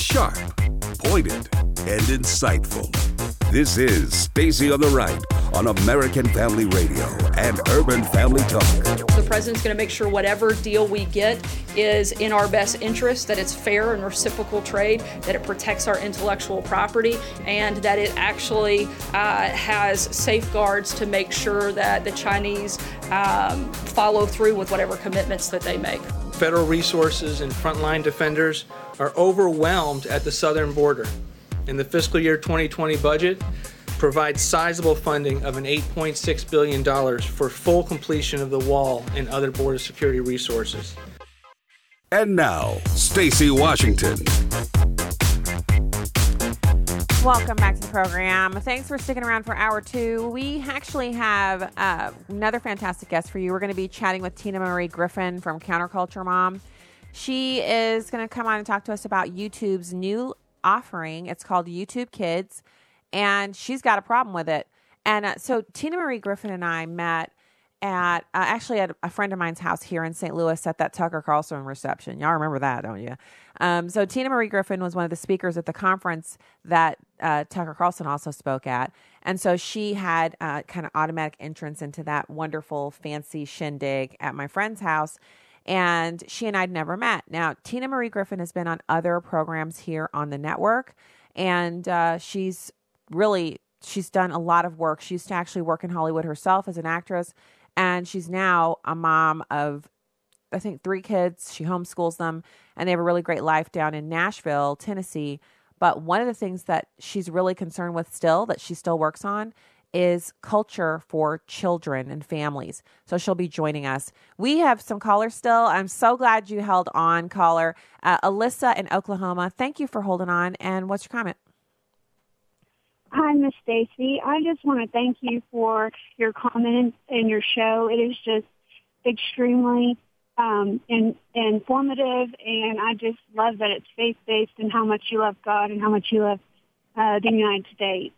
sharp, pointed, and insightful. This is Stacy on the Right on American Family Radio and Urban Family Talk. The president's going to make sure whatever deal we get is in our best interest, that it's fair and reciprocal trade, that it protects our intellectual property, and that it actually uh, has safeguards to make sure that the Chinese um, follow through with whatever commitments that they make. Federal resources and frontline defenders are overwhelmed at the southern border. And the fiscal year 2020 budget, provides sizable funding of an $8.6 billion for full completion of the wall and other border security resources. And now, Stacy Washington. Welcome back to the program. Thanks for sticking around for hour two. We actually have uh, another fantastic guest for you. We're going to be chatting with Tina Marie Griffin from Counterculture Mom. She is going to come on and talk to us about YouTube's new offering. It's called YouTube Kids, and she's got a problem with it. And uh, so Tina Marie Griffin and I met at uh, actually at a friend of mine's house here in St. Louis at that Tucker Carlson reception. Y'all remember that, don't you? Um, so Tina Marie Griffin was one of the speakers at the conference that uh, Tucker Carlson also spoke at, and so she had uh, kind of automatic entrance into that wonderful fancy shindig at my friend's house. And she and I'd never met. Now, Tina Marie Griffin has been on other programs here on the network, and uh, she's really she's done a lot of work. She used to actually work in Hollywood herself as an actress and she's now a mom of I think three kids. She homeschools them, and they have a really great life down in Nashville, Tennessee. But one of the things that she's really concerned with still, that she still works on, is culture for children and families. So she'll be joining us. We have some callers still. I'm so glad you held on, caller. Uh, Alyssa in Oklahoma, thank you for holding on. And what's your comment? Hi, Miss Stacy. I just want to thank you for your comments and your show. It is just extremely um, in, informative, and I just love that it's faith-based and how much you love God and how much you love uh, the United States.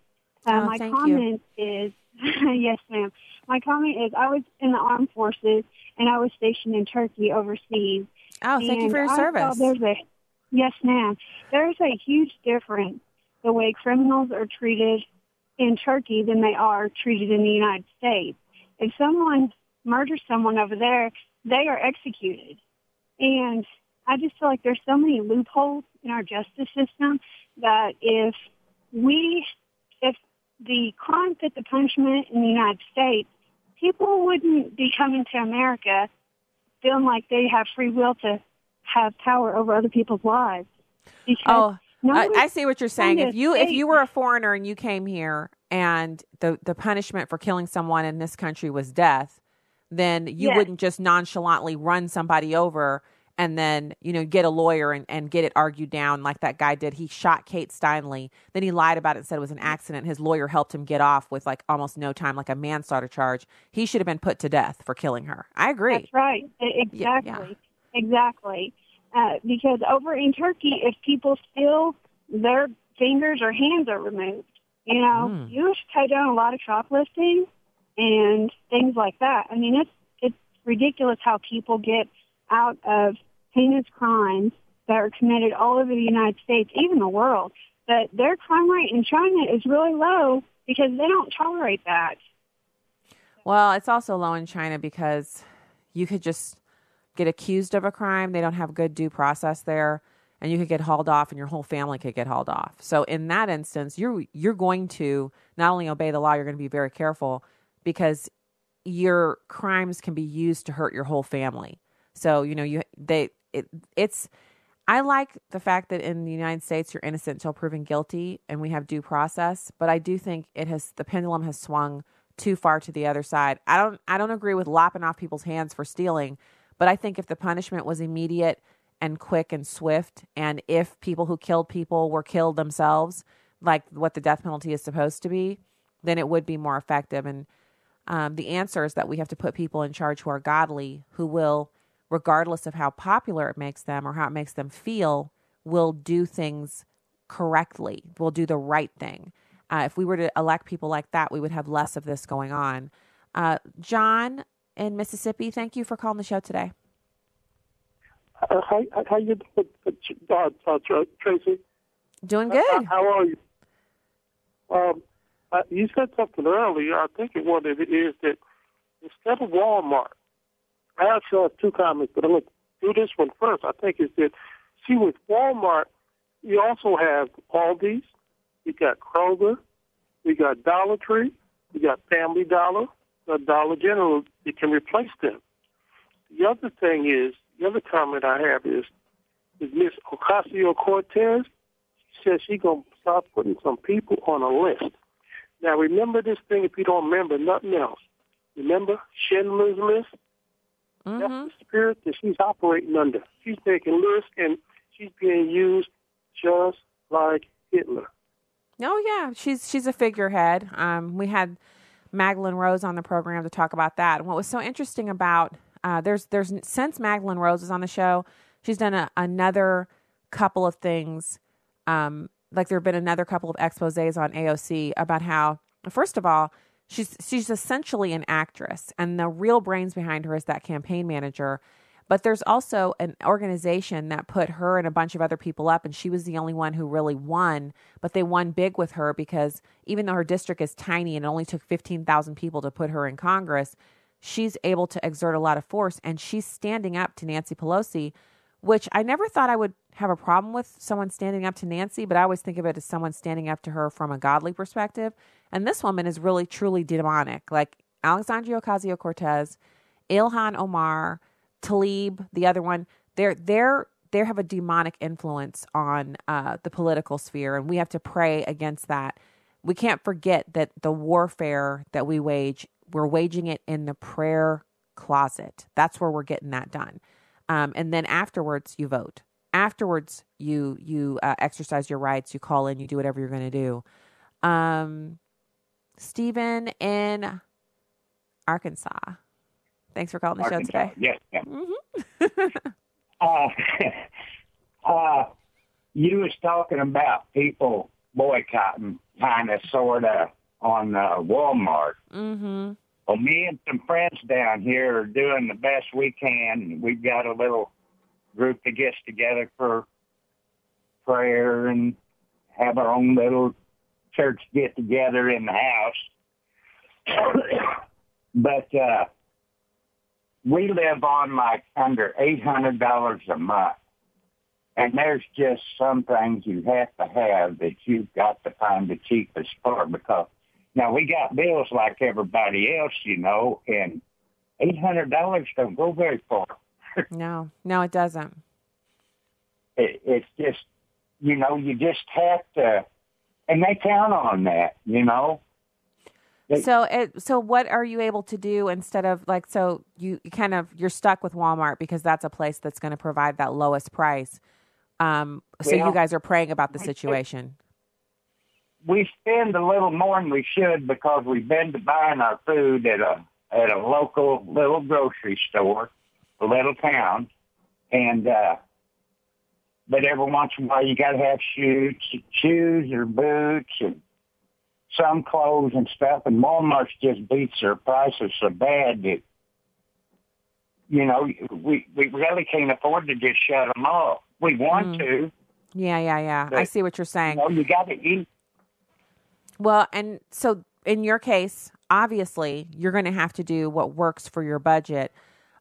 Uh, oh, my comment is, yes, ma'am. My comment is, I was in the armed forces and I was stationed in Turkey overseas. Oh, thank you for your I service. There's a, yes, ma'am. There's a huge difference the way criminals are treated in Turkey than they are treated in the United States. If someone murders someone over there, they are executed. And I just feel like there's so many loopholes in our justice system that if we, if the crime fit the punishment in the United States, people wouldn't be coming to America feeling like they have free will to have power over other people's lives. Because Oh, I, I see what you're saying. If you if you were a foreigner and you came here and the the punishment for killing someone in this country was death, then you Yes. wouldn't just nonchalantly run somebody over and then you know get a lawyer and, and get it argued down like that guy did. He shot Kate Steinle, then he lied about it and said it was an accident. His lawyer helped him get off with like almost no time, like a manslaughter charge. He should have been put to death for killing her. I agree. That's right. E- Yeah, Exactly. Exactly. Uh, because over in Turkey, if people steal, their fingers or hands are removed. You know, Mm. you to cut down a lot of shoplifting and things like that. I mean, it's it's ridiculous how people get out of heinous crimes that are committed all over the United States, even the world. But their crime rate in China is really low because they don't tolerate that. Well, it's also low in China because you could just get accused of a crime. They don't have good due process there, and you could get hauled off, and your whole family could get hauled off. So in that instance, you're you're going to not only obey the law, you're going to be very careful because your crimes can be used to hurt your whole family. So you know you they it, it's. I like the fact that in the United States you're innocent until proven guilty, and we have due process. But I do think it has the pendulum has swung too far to the other side. I don't I don't agree with lopping off people's hands for stealing, but I think if the punishment was immediate and quick and swift, and if people who killed people were killed themselves, like what the death penalty is supposed to be, then it would be more effective. And um, the answer is that we have to put people in charge who are godly, who will, regardless of how popular it makes them or how it makes them feel, will do things correctly, will do the right thing. Uh, if we were to elect people like that, we would have less of this going on. Uh, John in Mississippi, thank you for calling the show today. Uh, how, how you doing, uh, uh, uh, Tracy? Doing good. How are you? Um, uh, you said something earlier. I think it was it is that instead of Walmart, I actually have two comments, but I'm going to do this one first. I think is that see with Walmart, you also have Aldi's, you got Kroger, we got Dollar Tree, we got Family Dollar, the Dollar General. You can replace them. The other thing is the other comment I have is is Miss Ocasio Cortez. She says she's gonna start putting some people on a list. Now remember this thing if you don't remember nothing else. Remember Schindler's List? Mm-hmm. That's the spirit that she's operating under. She's taking lists and she's being used just like Hitler. Oh yeah, she's she's a figurehead. Um, we had Magdalene Rose on the program to talk about that. And what was so interesting about uh, there's there's since Magdalene Rose is on the show, she's done a, another couple of things. Um, like there have been another couple of exposés on AOC about how first of all she's she's essentially an actress, and the real brains behind her is that campaign manager. But there's also an organization that put her and a bunch of other people up, and she was the only one who really won. But they won big with her because even though her district is tiny and it only took 15,000 people to put her in Congress, she's able to exert a lot of force. And she's standing up to Nancy Pelosi, which I never thought I would have a problem with someone standing up to Nancy, but I always think of it as someone standing up to her from a godly perspective. And this woman is really, truly demonic. Like Alexandria Ocasio Cortez, Ilhan Omar, Tlaib, the other one, they're they're they have a demonic influence on uh, the political sphere, and we have to pray against that. We can't forget that the warfare that we wage, we're waging it in the prayer closet. That's where we're getting that done. Um, and then afterwards, you vote. Afterwards, you you uh, exercise your rights. You call in. You do whatever you're going to do. Um, Stephen in Arkansas. Thanks for calling the show today. Yes, ma'am. Mm-hmm. uh, uh, you was talking about people boycotting, kind of, sort of, on uh, Walmart. Mm-hmm. Well, me and some friends down here are doing the best we can. We've got a little group that gets together for prayer and have our own little church get together in the house. but uh, we live on like under eight hundred dollars a month. And there's just some things you have to have that you've got to find the cheapest for because now we got bills like everybody else, you know, and eight hundred dollars don't go very far. No, no, it doesn't. It, it's just, you know, you just have to, and they count on that, you know. They- So, it, so what are you able to do instead of like? So you, you kind of you're stuck with Walmart because that's a place that's going to provide that lowest price. Um, so you guys are praying about the situation. We spend a little more than we should because we've been to buying our food at a at a local little grocery store, a little town, and uh, but every once in a while you got to have shoes, shoes or boots and some clothes and stuff. And Walmart just beats their prices so bad that you know we we really can't afford to just shut them off. We want Mm. to, Yeah, yeah, yeah. I see what you're saying. you know, you got to eat. Well, and so in your case, obviously, you're going to have to do what works for your budget.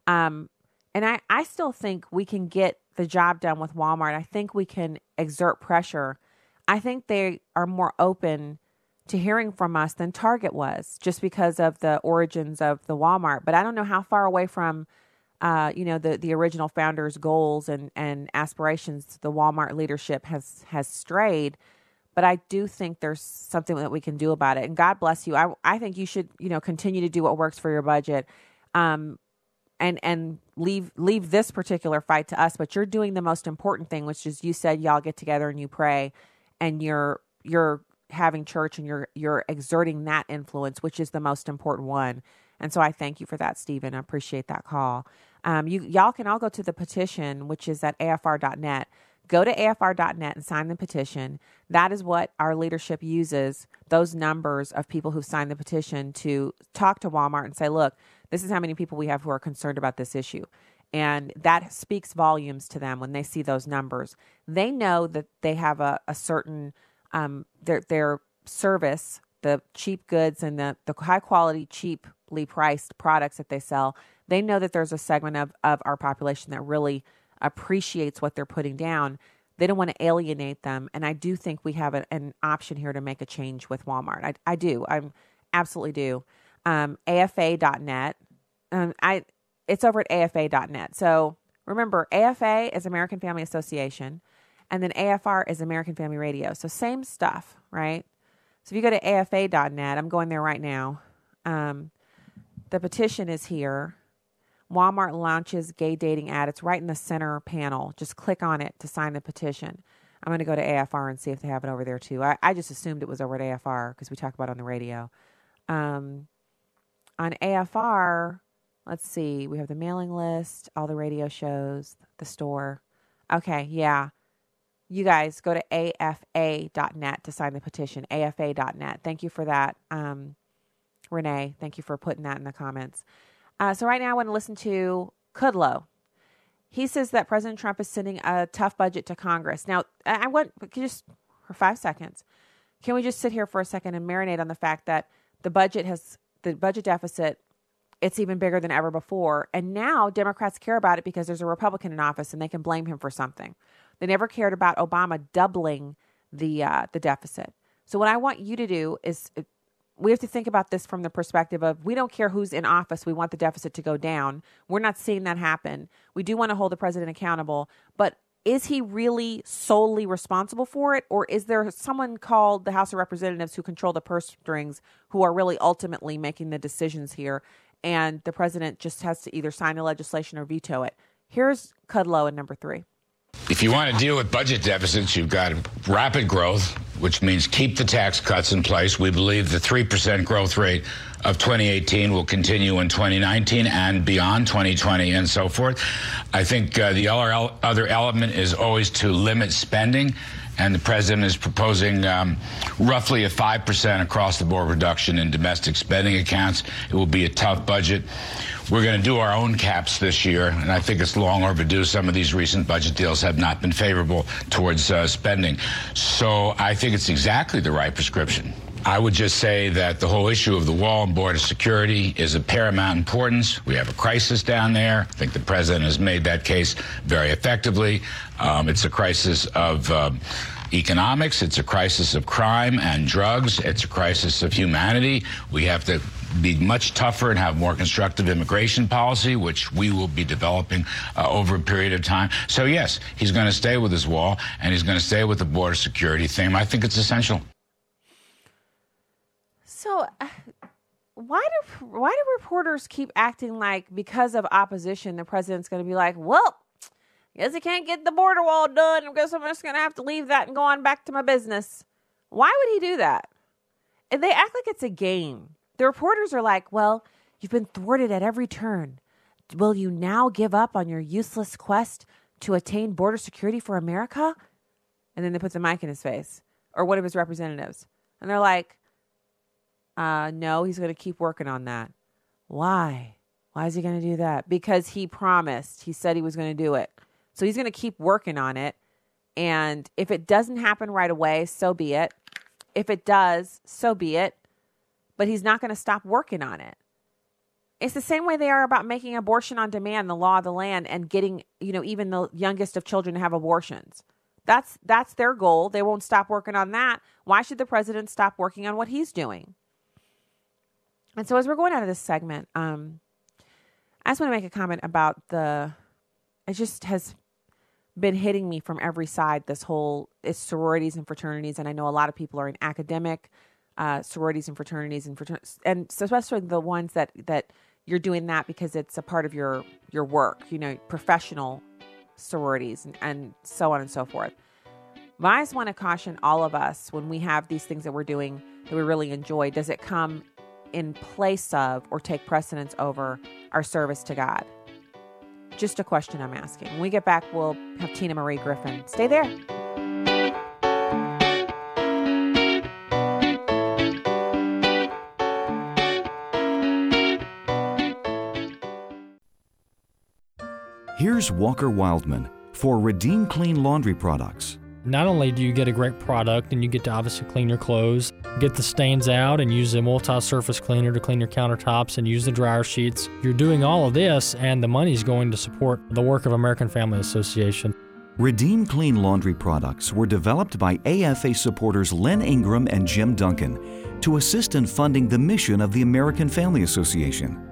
Um, and I, I still think we can get the job done with Walmart. I think we can exert pressure. I think they are more open to hearing from us than Target was, just because of the origins of the Walmart. But I don't know how far away from, uh, you know, the the original founders' goals and and aspirations the Walmart leadership has has strayed but I do think there's something that we can do about it. And God bless you. I I think you should you know continue to do what works for your budget, um, and and leave leave this particular fight to us. But you're doing the most important thing, which is you said y'all get together and you pray, and you're you're having church and you're you're exerting that influence, which is the most important one. And so I thank you for that, Stephen. I appreciate that call. Um, you y'all can all go to the petition, which is at afr.net. Go to afr.net and sign the petition. That is what our leadership uses those numbers of people who signed the petition to talk to Walmart and say, look, this is how many people we have who are concerned about this issue. And that speaks volumes to them when they see those numbers. They know that they have a, a certain um, their their service, the cheap goods and the, the high quality, cheaply priced products that they sell. They know that there's a segment of, of our population that really appreciates what they're putting down. They don't want to alienate them. And I do think we have a, an option here to make a change with Walmart. I, I do. I'm absolutely do. Um, AFA.net. Um, I it's over at AFA.net. So remember, AFA is American Family Association, and then AFR is American Family Radio. So same stuff, right? So if you go to AFA.net, I'm going there right now. Um, the petition is here. Walmart launches gay dating ad. It's right in the center panel. Just click on it to sign the petition. I'm going to go to AFR and see if they have it over there too. I, I just assumed it was over at AFR because we talk about it on the radio. Um, on AFR, let's see, we have the mailing list, all the radio shows, the store. Okay, yeah. You guys go to afa.net to sign the petition. afa.net. Thank you for that, um, Renee. Thank you for putting that in the comments. Uh, so, right now, I want to listen to Kudlow. He says that President Trump is sending a tough budget to Congress. Now, I want just for five seconds, can we just sit here for a second and marinate on the fact that the budget has the budget deficit it's even bigger than ever before. And now Democrats care about it because there's a Republican in office and they can blame him for something. They never cared about Obama doubling the uh, the deficit. So what I want you to do is we have to think about this from the perspective of we don't care who's in office. We want the deficit to go down. We're not seeing that happen. We do want to hold the president accountable, but is he really solely responsible for it or is there someone called the house of representatives who control the purse strings who are really ultimately making the decisions here and the president just has to either sign the legislation or veto it here's kudlow in number three if you want to deal with budget deficits, you've got rapid growth, which means keep the tax cuts in place. We believe the 3% growth rate of 2018 will continue in 2019 and beyond 2020 and so forth. I think uh, the other element is always to limit spending and the president is proposing um, roughly a 5% across the board reduction in domestic spending accounts. It will be a tough budget. We're going to do our own caps this year, and I think it's long overdue. Some of these recent budget deals have not been favorable towards uh, spending. So I think it's exactly the right prescription. I would just say that the whole issue of the wall and border security is of paramount importance. We have a crisis down there. I think the president has made that case very effectively. Um, it's a crisis of uh, economics. It's a crisis of crime and drugs. It's a crisis of humanity. We have to be much tougher and have more constructive immigration policy, which we will be developing uh, over a period of time. So, yes, he's going to stay with his wall and he's going to stay with the border security theme. I think it's essential. So, uh, why do why do reporters keep acting like because of opposition, the president's going to be like, well, guess I can't get the border wall done. I guess I'm just going to have to leave that and go on back to my business. Why would he do that? And they act like it's a game. The reporters are like, well, you've been thwarted at every turn. Will you now give up on your useless quest to attain border security for America? And then they put the mic in his face or one of his representatives. And they're like, uh, no, he's going to keep working on that. Why? Why is he going to do that? Because he promised. He said he was going to do it. So he's going to keep working on it. And if it doesn't happen right away, so be it. If it does, so be it. But he's not going to stop working on it. It's the same way they are about making abortion on demand, the law of the land, and getting, you know, even the youngest of children to have abortions. That's that's their goal. They won't stop working on that. Why should the president stop working on what he's doing? And so as we're going out of this segment, um, I just want to make a comment about the it just has been hitting me from every side this whole it's sororities and fraternities and i know a lot of people are in academic uh, sororities and fraternities and fraternities and especially the ones that that you're doing that because it's a part of your your work you know professional sororities and, and so on and so forth but i just want to caution all of us when we have these things that we're doing that we really enjoy does it come in place of or take precedence over our service to god just a question I'm asking. When we get back, we'll have Tina Marie Griffin. Stay there. Here's Walker Wildmon for Redeem Clean Laundry Products. Not only do you get a great product and you get to obviously clean your clothes, get the stains out and use the multi-surface cleaner to clean your countertops and use the dryer sheets. You're doing all of this and the money's going to support the work of American Family Association. Redeem Clean Laundry Products were developed by AFA supporters Len Ingram and Jim Duncan to assist in funding the mission of the American Family Association.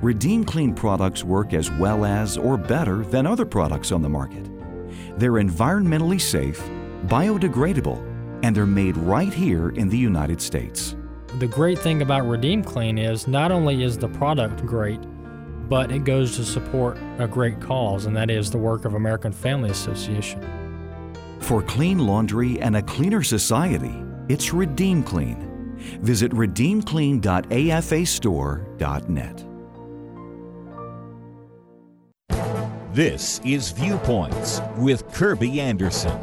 Redeem Clean products work as well as or better than other products on the market. They're environmentally safe, biodegradable, and they're made right here in the United States. The great thing about Redeem Clean is not only is the product great, but it goes to support a great cause, and that is the work of American Family Association. For clean laundry and a cleaner society, it's Redeem Clean. Visit redeemclean.afastore.net. This is Viewpoints with Kirby Anderson.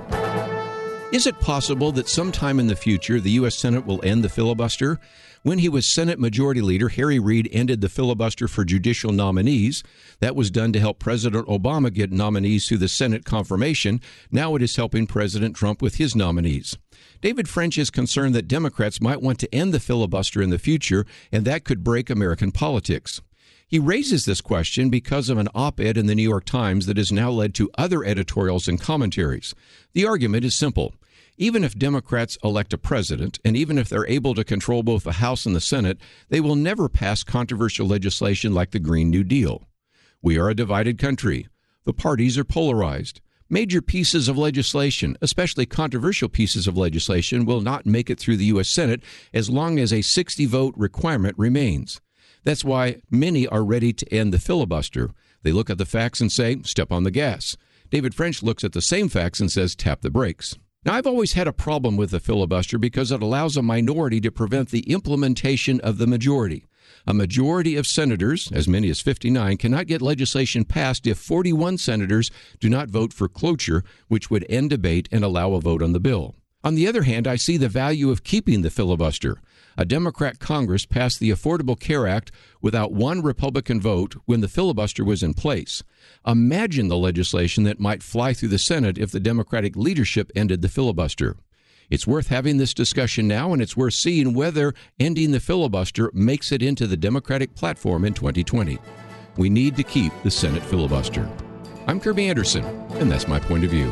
Is it possible that sometime in the future the U.S. Senate will end the filibuster? When he was Senate Majority Leader, Harry Reid ended the filibuster for judicial nominees. That was done to help President Obama get nominees through the Senate confirmation. Now it is helping President Trump with his nominees. David French is concerned that Democrats might want to end the filibuster in the future, and that could break American politics. He raises this question because of an op ed in the New York Times that has now led to other editorials and commentaries. The argument is simple. Even if Democrats elect a president, and even if they're able to control both the House and the Senate, they will never pass controversial legislation like the Green New Deal. We are a divided country. The parties are polarized. Major pieces of legislation, especially controversial pieces of legislation, will not make it through the U.S. Senate as long as a 60 vote requirement remains. That's why many are ready to end the filibuster. They look at the facts and say, step on the gas. David French looks at the same facts and says, tap the brakes. Now, I've always had a problem with the filibuster because it allows a minority to prevent the implementation of the majority. A majority of senators, as many as 59, cannot get legislation passed if 41 senators do not vote for cloture, which would end debate and allow a vote on the bill. On the other hand, I see the value of keeping the filibuster a Democrat Congress passed the Affordable Care Act without one Republican vote when the filibuster was in place. Imagine the legislation that might fly through the Senate if the Democratic leadership ended the filibuster. It's worth having this discussion now, and it's worth seeing whether ending the filibuster makes it into the Democratic platform in 2020. We need to keep the Senate filibuster. I'm Kirby Anderson, and that's my point of view.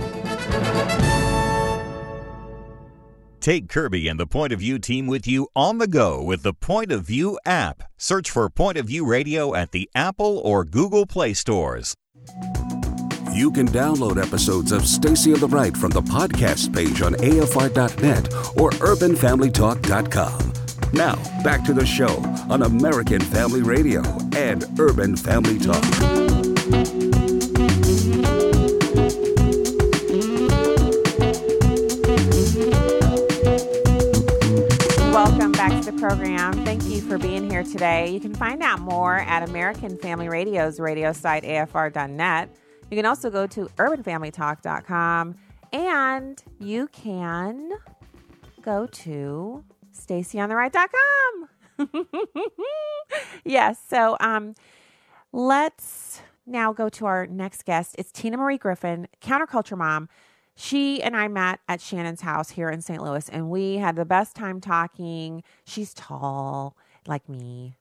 Take Kirby and the Point of View team with you on the go with the Point of View app. Search for Point of View Radio at the Apple or Google Play stores. You can download episodes of Stacy on the Right from the podcast page on AFR.net or UrbanFamilyTalk.com. Now, back to the show on American Family Radio and Urban Family Talk. Program. Thank you for being here today. You can find out more at American Family Radio's radio site, afr.net. You can also go to urbanfamilytalk.com and you can go to stacyontheright.com. yes, so um, let's now go to our next guest. It's Tina Marie Griffin, counterculture mom. She and I met at Shannon's house here in St. Louis, and we had the best time talking. She's tall, like me,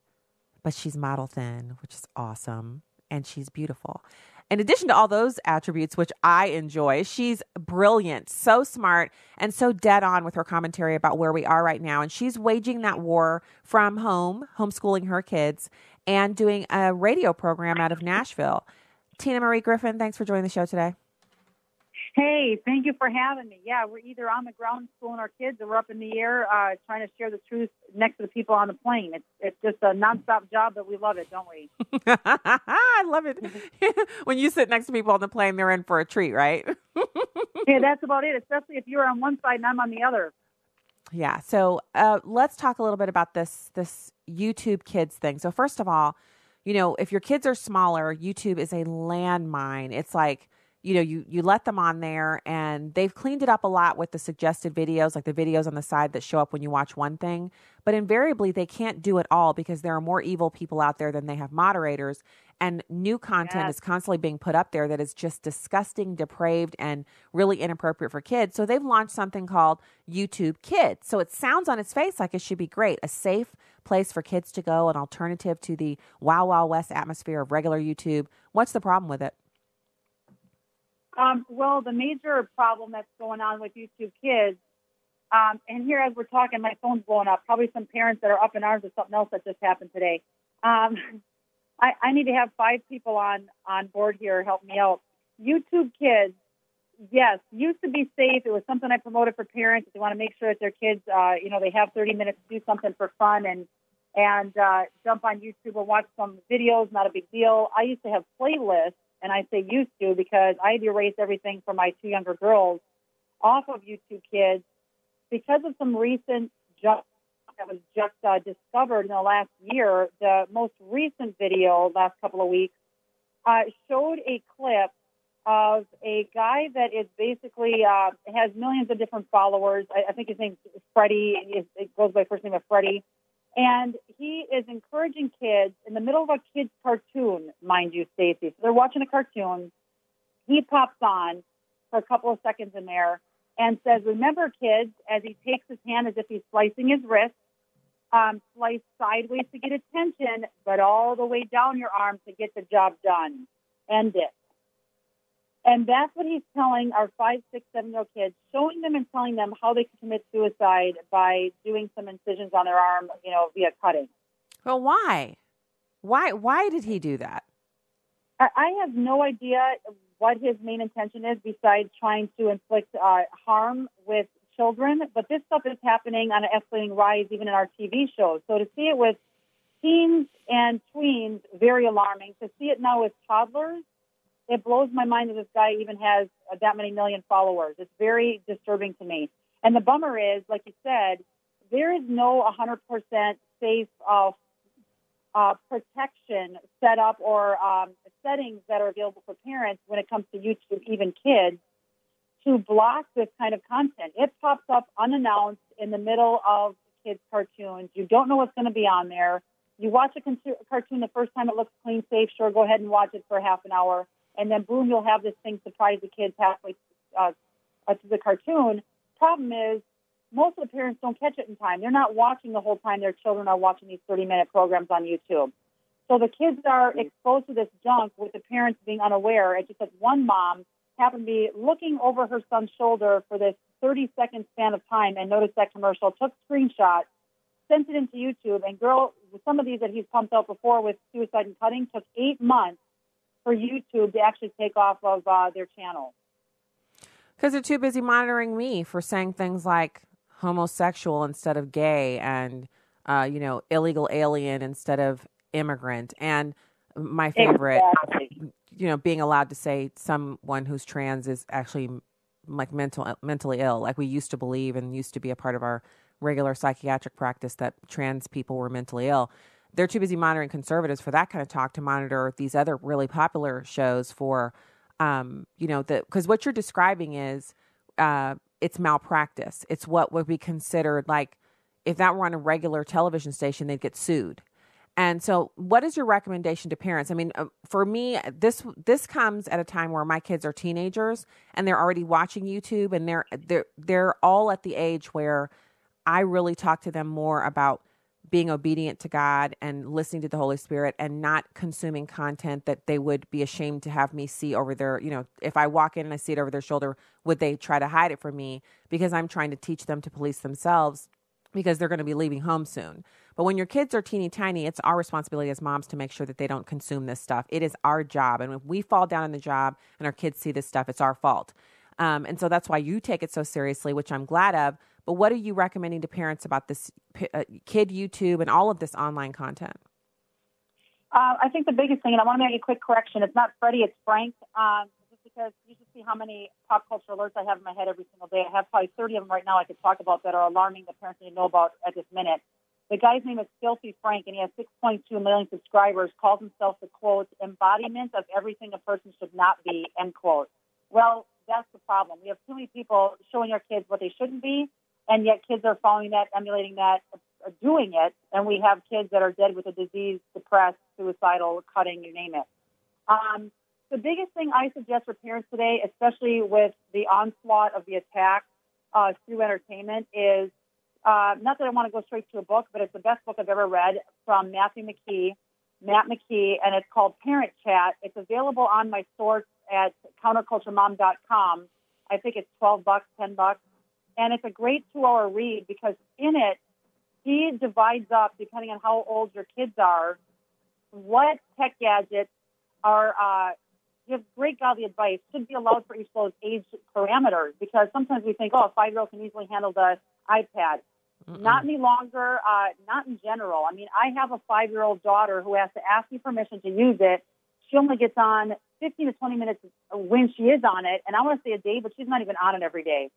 but she's model thin, which is awesome. And she's beautiful. In addition to all those attributes, which I enjoy, she's brilliant, so smart, and so dead on with her commentary about where we are right now. And she's waging that war from home, homeschooling her kids, and doing a radio program out of Nashville. Tina Marie Griffin, thanks for joining the show today. Hey, thank you for having me. Yeah, we're either on the ground schooling our kids or we're up in the air uh, trying to share the truth next to the people on the plane. It's it's just a nonstop job, but we love it, don't we? I love it. when you sit next to people on the plane, they're in for a treat, right? yeah, that's about it, especially if you're on one side and I'm on the other. Yeah. So uh, let's talk a little bit about this this YouTube Kids thing. So first of all, you know, if your kids are smaller, YouTube is a landmine. It's like you know, you you let them on there, and they've cleaned it up a lot with the suggested videos, like the videos on the side that show up when you watch one thing. But invariably, they can't do it all because there are more evil people out there than they have moderators, and new content Yes. is constantly being put up there that is just disgusting, depraved, and really inappropriate for kids. So they've launched something called YouTube Kids. So it sounds on its face like it should be great, a safe place for kids to go, an alternative to the Wow Wow West atmosphere of regular YouTube. What's the problem with it? Um, well, the major problem that's going on with YouTube Kids, um, and here as we're talking, my phone's blowing up. Probably some parents that are up in arms with something else that just happened today. Um, I, I need to have five people on on board here help me out. YouTube Kids, yes, used to be safe. It was something I promoted for parents. They want to make sure that their kids, uh, you know, they have 30 minutes to do something for fun and and uh, jump on YouTube and watch some videos. Not a big deal. I used to have playlists, and I say used to because I had erased everything for my two younger girls off of YouTube Kids because of some recent junk that was just uh, discovered in the last year. The most recent video, last couple of weeks, uh, showed a clip of a guy that is basically uh, has millions of different followers. I, I think his name's Freddie. It it goes by first name of Freddie. And he is encouraging kids in the middle of a kid's cartoon, mind you, Stacy. So they're watching a cartoon. He pops on for a couple of seconds in there and says, Remember, kids, as he takes his hand as if he's slicing his wrist, um, slice sideways to get attention, but all the way down your arm to get the job done. End it. And that's what he's telling our five, six, seven year old kids, showing them and telling them how they can commit suicide by doing some incisions on their arm, you know, via cutting. Well, why? Why? Why did he do that? I I have no idea what his main intention is besides trying to inflict uh, harm with children, but this stuff is happening on an escalating rise even in our TV shows. So to see it with teens and tweens, very alarming. To see it now with toddlers, it blows my mind that this guy even has uh, that many million followers. It's very disturbing to me. And the bummer is, like you said, there is no 100% safe uh, uh, protection set up or um, settings that are available for parents when it comes to YouTube, even kids, to block this kind of content. It pops up unannounced in the middle of kids' cartoons. You don't know what's going to be on there. You watch a cartoon the first time, it looks clean, safe. Sure, go ahead and watch it for half an hour, and then boom, you'll have this thing surprise the kids halfway uh, uh, to the cartoon. Problem is, most of the parents don't catch it in time. They're not watching the whole time their children are watching these 30 minute programs on YouTube. So the kids are exposed to this junk with the parents being unaware. It's just that one mom happened to be looking over her son's shoulder for this 30 second span of time and noticed that commercial, took screenshots, sent it into YouTube, and girl, some of these that he's pumped out before with suicide and cutting took eight months for YouTube to actually take off of uh, their channel. Because they're too busy monitoring me for saying things like homosexual instead of gay and, uh, you know, illegal alien instead of immigrant. And my favorite, Exactly. you know, being allowed to say someone who's trans is actually like mental mentally ill, like we used to believe and used to be a part of our regular psychiatric practice that trans people were mentally ill. They're too busy monitoring conservatives for that kind of talk to monitor these other really popular shows for, um, you know, the because what you're describing is uh, it's malpractice. It's what would be considered like if that were on a regular television station, they'd get sued. And so, what is your recommendation to parents? I mean, uh, for me, this this comes at a time where my kids are teenagers and they're already watching YouTube, and they're they're they're all at the age where I really talk to them more about being obedient to God and listening to the Holy Spirit and not consuming content that they would be ashamed to have me see over their, you know, if I walk in and I see it over their shoulder, would they try to hide it from me? Because I'm trying to teach them to police themselves because they're going to be leaving home soon. But when your kids are teeny tiny, it's our responsibility as moms to make sure that they don't consume this stuff. It is our job. And if we fall down in the job and our kids see this stuff, it's our fault. Um, and so that's why you take it so seriously, which I'm glad of. But what are you recommending to parents about this uh, kid YouTube and all of this online content? Uh, I think the biggest thing, and I want to make a quick correction, it's not Freddie, it's Frank. Um, just because you should see how many pop culture alerts I have in my head every single day. I have probably 30 of them right now I could talk about that are alarming that parents need to know about at this minute. The guy's name is Filthy Frank, and he has 6.2 million subscribers. Calls himself the quote embodiment of everything a person should not be. End quote. Well, that's the problem. We have too many people showing our kids what they shouldn't be, and yet kids are following that, emulating that, uh, doing it, and we have kids that are dead with a disease, depressed, suicidal, cutting, you name it. Um, the biggest thing I suggest for parents today, especially with the onslaught of the attack uh, through entertainment, is uh, not that I want to go straight to a book, but it's the best book I've ever read from Matthew McKee, Matt McKee, and it's called Parent Chat. It's available on my source at counterculturemom.com. I think it's 12 bucks, 10 bucks. And it's a great two hour read because in it, he divides up, depending on how old your kids are, what tech gadgets are, uh, give great godly advice, should be allowed for each of those age parameters because sometimes we think, oh, a five year old can easily handle the iPad. Mm-mm. Not any longer, uh, not in general. I mean, I have a five year old daughter who has to ask me permission to use it. She only gets on 15 to 20 minutes when she is on it, and I want to say a day, but she's not even on it every day.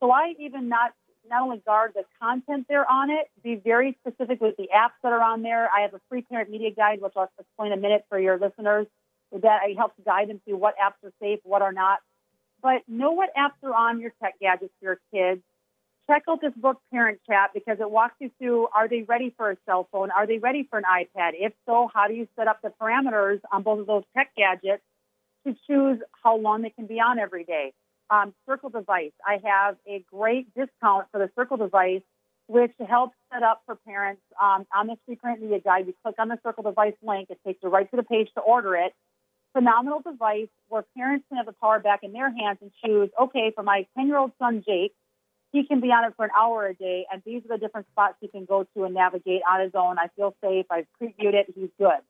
So I even not not only guard the content there on it, be very specific with the apps that are on there. I have a free parent media guide, which I'll explain in a minute for your listeners. That I help guide them through what apps are safe, what are not. But know what apps are on your tech gadgets for your kids check out this book, Parent Chat, because it walks you through are they ready for a cell phone? Are they ready for an iPad? If so, how do you set up the parameters on both of those tech gadgets to choose how long they can be on every day? Um, Circle device. I have a great discount for the Circle device, which helps set up for parents um, on the free parent media guide. You click on the Circle device link, it takes you right to the page to order it. Phenomenal device where parents can have the power back in their hands and choose, okay, for my 10 year old son, Jake, he can be on it for an hour a day, and these are the different spots he can go to and navigate on his own. I feel safe. I've previewed it. He's good.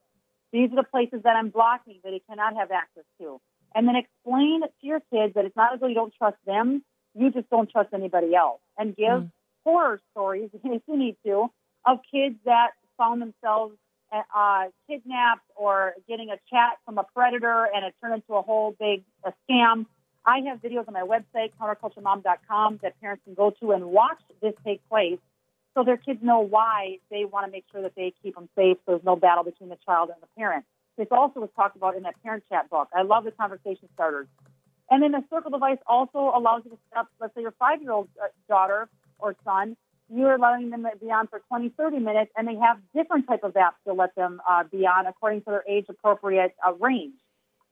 These are the places that I'm blocking that he cannot have access to. And then explain to your kids that it's not as though you don't trust them, you just don't trust anybody else. And give mm. horror stories, if you need to, of kids that found themselves uh, kidnapped or getting a chat from a predator and it turned into a whole big a scam I have videos on my website, counterculturemom.com, that parents can go to and watch this take place so their kids know why they want to make sure that they keep them safe so there's no battle between the child and the parent. This also was talked about in that parent chat book. I love the conversation starters. And then the circle device also allows you to set up, let's say your five year old uh, daughter or son, you're allowing them to be on for 20, 30 minutes, and they have different type of apps to let them uh, be on according to their age appropriate uh, range.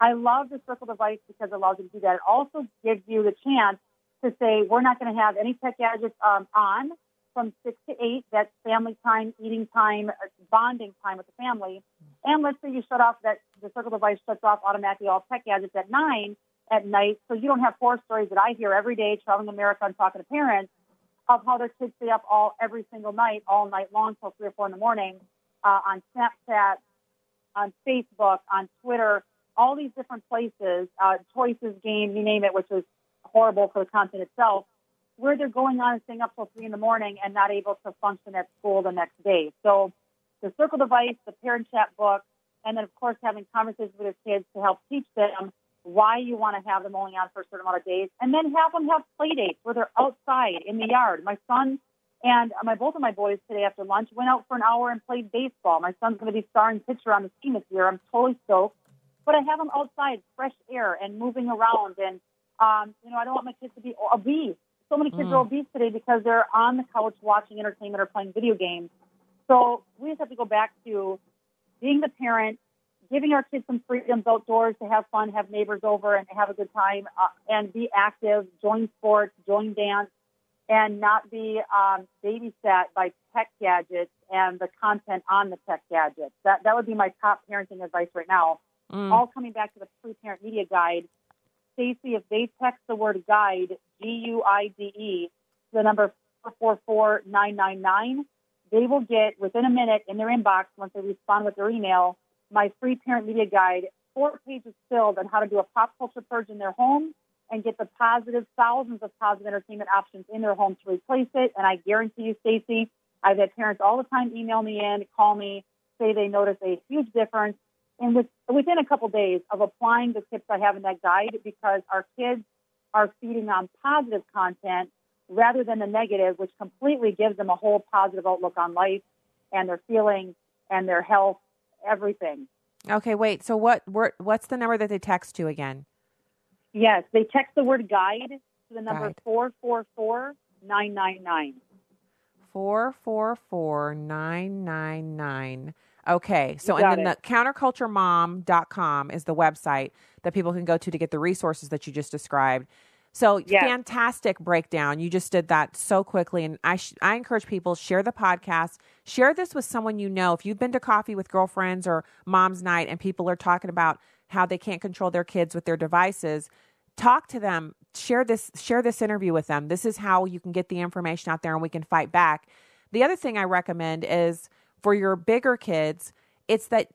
I love the circle device because it allows you to do that. It also gives you the chance to say, we're not going to have any tech gadgets um, on from 6 to 8. That's family time, eating time, uh, bonding time with the family. And let's say you shut off that, the circle device shuts off automatically all tech gadgets at 9 at night. So you don't have horror stories that I hear every day traveling America and talking to parents of how their kids stay up all every single night, all night long till 3 or 4 in the morning uh, on Snapchat, on Facebook, on Twitter all these different places, uh, choices game, you name it, which was horrible for the content itself, where they're going on and staying up till three in the morning and not able to function at school the next day. So the circle device, the parent chat book, and then of course having conversations with their kids to help teach them why you want to have them only on for a certain amount of days, and then have them have play dates where they're outside in the yard. My son and my both of my boys today after lunch went out for an hour and played baseball. My son's going to be starring pitcher on the team this year. I'm totally stoked but I have them outside, fresh air and moving around. And, um, you know, I don't want my kids to be obese. So many kids mm. are obese today because they're on the couch watching entertainment or playing video games. So we just have to go back to being the parent, giving our kids some freedoms outdoors to have fun, have neighbors over, and have a good time, uh, and be active, join sports, join dance, and not be um, babysat by tech gadgets and the content on the tech gadgets. That that would be my top parenting advice right now. Mm. All coming back to the pre-parent media guide. Stacy, if they text the word guide, G U I D E, the number 444999, they will get within a minute in their inbox once they respond with their email my free parent media guide, four pages filled on how to do a pop culture purge in their home and get the positive thousands of positive entertainment options in their home to replace it. And I guarantee you, Stacy, I've had parents all the time email me in, call me, say they notice a huge difference and with, within a couple days of applying the tips I have in that guide, because our kids are feeding on positive content rather than the negative, which completely gives them a whole positive outlook on life and their feelings and their health, everything. Okay, wait. So what? What's the number that they text to again? Yes, they text the word guide to the number four four four nine nine nine. Four four four nine nine nine. Okay, so and then it. the counterculturemom.com is the website that people can go to to get the resources that you just described. So Yes. fantastic breakdown. You just did that so quickly, and I sh- I encourage people share the podcast, share this with someone you know. If you've been to coffee with girlfriends or mom's night, and people are talking about how they can't control their kids with their devices, talk to them. Share this share this interview with them. This is how you can get the information out there, and we can fight back. The other thing I recommend is for your bigger kids, it's that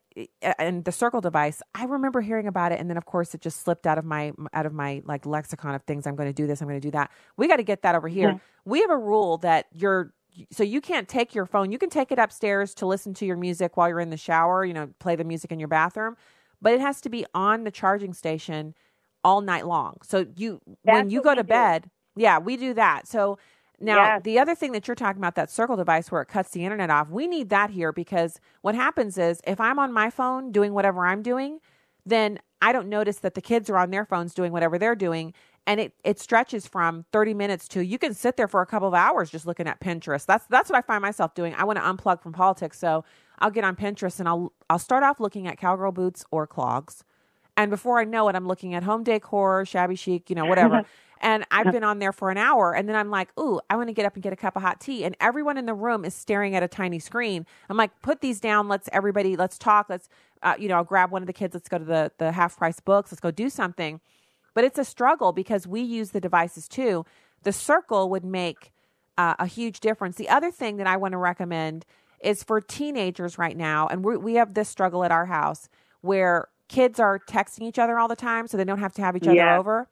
and the circle device. I remember hearing about it, and then of course it just slipped out of my out of my like lexicon of things. I'm going to do this. I'm going to do that. We got to get that over here. Mhm. We have a rule that you're so you can't take your phone. You can take it upstairs to listen to your music while you're in the shower. You know, play the music in your bathroom, but it has to be on the charging station all night long. So you when you go to do. bed, yeah, we do that. So now Yes. the other thing that you're talking about that circle device where it cuts the internet off, we need that here because what happens is if I'm on my phone doing whatever I'm doing, then I don't notice that the kids are on their phones doing whatever they're doing and it it stretches from 30 minutes to you can sit there for a couple of hours just looking at Pinterest. That's that's what I find myself doing. I want to unplug from politics, so I'll get on Pinterest and I'll I'll start off looking at cowgirl boots or clogs. And before I know it, I'm looking at home decor, shabby chic, you know, whatever. and I've been on there for an hour. And then I'm like, ooh, I want to get up and get a cup of hot tea. And everyone in the room is staring at a tiny screen. I'm like, put these down. Let's everybody, let's talk. Let's, uh, you know, I'll grab one of the kids. Let's go to the, the half price books. Let's go do something. But it's a struggle because we use the devices too. The circle would make uh, a huge difference. The other thing that I want to recommend is for teenagers right now, and we we have this struggle at our house where kids are texting each other all the time, so they don't have to have each other Yeah. over.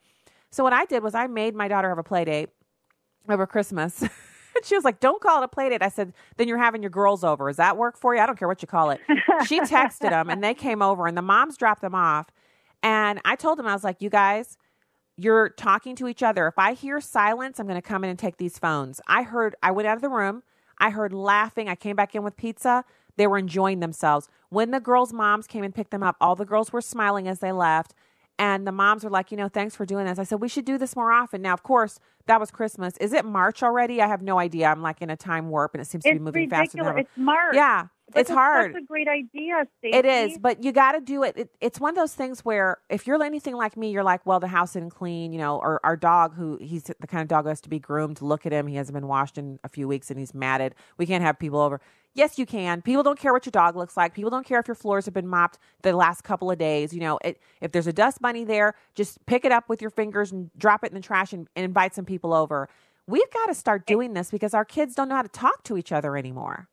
So what I did was I made my daughter have a play date over Christmas. and she was like, "Don't call it a play date." I said, "Then you're having your girls over. Does that work for you? I don't care what you call it." she texted them, and they came over, and the moms dropped them off. And I told them, I was like, "You guys." You're talking to each other. If I hear silence, I'm going to come in and take these phones. I heard, I went out of the room. I heard laughing. I came back in with pizza. They were enjoying themselves. When the girls' moms came and picked them up, all the girls were smiling as they left. And the moms were like, you know, thanks for doing this. I said, we should do this more often. Now, of course, that was Christmas. Is it March already? I have no idea. I'm like in a time warp and it seems to be moving ridiculous. faster than ever. It's March. Yeah, But it's that's hard. That's a great idea, Stacy. It is, but you got to do it. it. It's one of those things where if you're anything like me, you're like, well, the house isn't clean, you know, or our dog, who he's the kind of dog who has to be groomed. Look at him; he hasn't been washed in a few weeks, and he's matted. We can't have people over. Yes, you can. People don't care what your dog looks like. People don't care if your floors have been mopped the last couple of days. You know, it, if there's a dust bunny there, just pick it up with your fingers and drop it in the trash and, and invite some people over. We've got to start eh doing this because our kids don't know how to talk to each other anymore.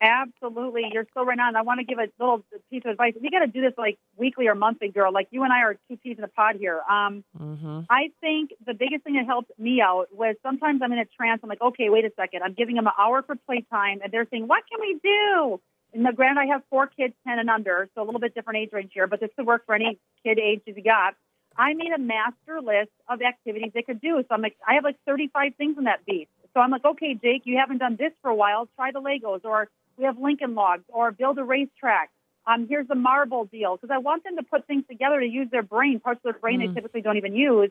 Absolutely. You're so right on. I want to give a little piece of advice. We got to do this like weekly or monthly, girl. Like you and I are two peas in a pod here. Um, Mm-hmm. I think the biggest thing that helped me out was sometimes I'm in a trance. I'm like, okay, wait a second. I'm giving them an hour for playtime, and they're saying, what can we do? And the grand, I have four kids, 10 and under, so a little bit different age range here, but this could work for any kid age you got. I made a master list of activities they could do. So I'm like, I have like 35 things in that beast. So I'm like, okay, Jake, you haven't done this for a while. Try the Legos, or we have Lincoln Logs, or build a racetrack. Um, here's the marble deal because I want them to put things together to use their brain, parts of their brain Mm. they typically don't even use.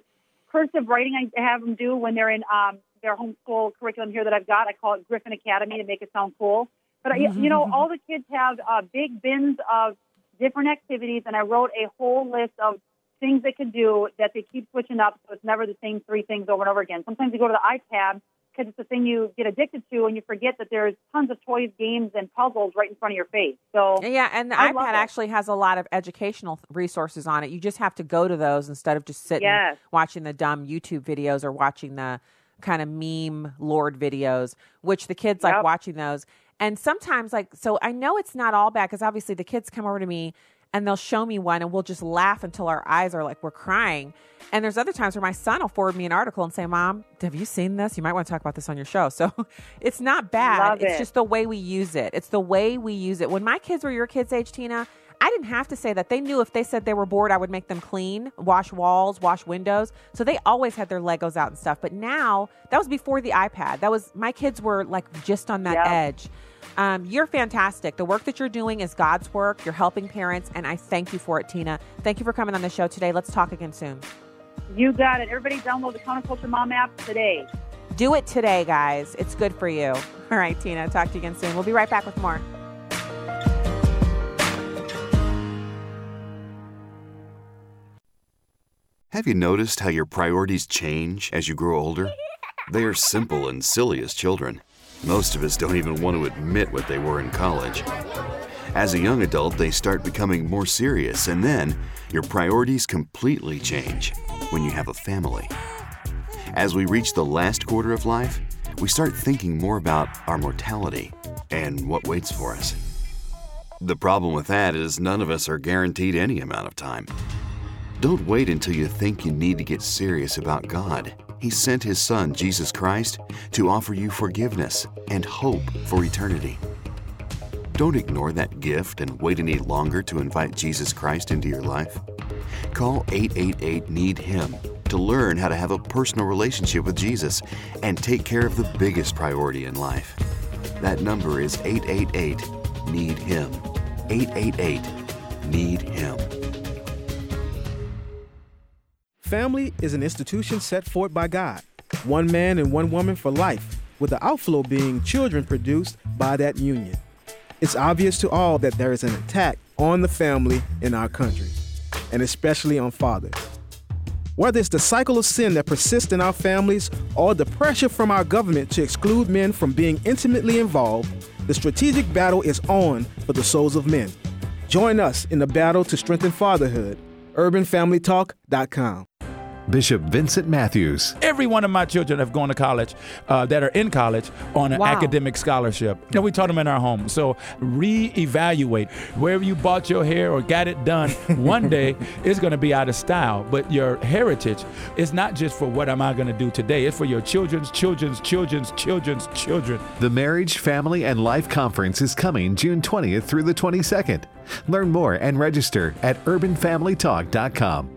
Cursive writing, I have them do when they're in um, their homeschool curriculum here that I've got. I call it Griffin Academy to make it sound cool. But I, you know, all the kids have uh, big bins of different activities, and I wrote a whole list of things they can do that they keep switching up, so it's never the same three things over and over again. Sometimes you go to the iPad because it's the thing you get addicted to, and you forget that there's tons of toys, games, and puzzles right in front of your face. So Yeah, and the I iPad actually has a lot of educational resources on it. You just have to go to those instead of just sitting Yes. watching the dumb YouTube videos or watching the kind of meme lord videos, which the kids like watching those. And sometimes, like, so I know it's not all bad because obviously the kids come over to me and they'll show me one and we'll just laugh until our eyes are like we're crying. And there's other times where my son will forward me an article and say, Mom, have you seen this? You might want to talk about this on your show. So it's not bad. It's it. just the way we use it. It's the way we use it. When my kids were your kids' age, Tina, I didn't have to say that. They knew if they said they were bored, I would make them clean, wash walls, wash windows. So they always had their Legos out and stuff. But now, that was before the iPad. That was, my kids were like just on that Yep. edge. Um, you're fantastic. The work that you're doing is God's work. You're helping parents, and I thank you for it, Tina. Thank you for coming on the show today. Let's talk again soon. You got it. Everybody download the Counterculture Mom app today. Do it today, guys. It's good for you. All right, Tina, talk to you again soon. We'll be right back with more. Have you noticed how your priorities change as you grow older? They are simple and silly as children. Most of us don't even want to admit what they were in college. As a young adult, they start becoming more serious, and then your priorities completely change when you have a family. As we reach the last quarter of life, we start thinking more about our mortality and what waits for us. The problem with that is none of us are guaranteed any amount of time. Don't wait until you think you need to get serious about God. He sent His Son, Jesus Christ, to offer you forgiveness and hope for eternity. Don't ignore that gift and wait any longer to invite Jesus Christ into your life. Call 888 Need Him to learn how to have a personal relationship with Jesus and take care of the biggest priority in life. That number is 888 Need Him. 888 Need Him. Family is an institution set forth by God, one man and one woman for life, with the outflow being children produced by that union. It's obvious to all that there is an attack on the family in our country, and especially on fathers. Whether it's the cycle of sin that persists in our families or the pressure from our government to exclude men from being intimately involved, the strategic battle is on for the souls of men. Join us in the battle to strengthen fatherhood. UrbanFamilyTalk.com. Bishop Vincent Matthews. Every one of my children have gone to college uh, that are in college on an Wow. academic scholarship. And we taught them in our home. So reevaluate wherever you bought your hair or got it done. One day it's going to be out of style, but your heritage is not just for what am I going to do today. It's for your children's children's children's children's children. The Marriage, Family, and Life Conference is coming June 20th through the 22nd. Learn more and register at urbanfamilytalk.com.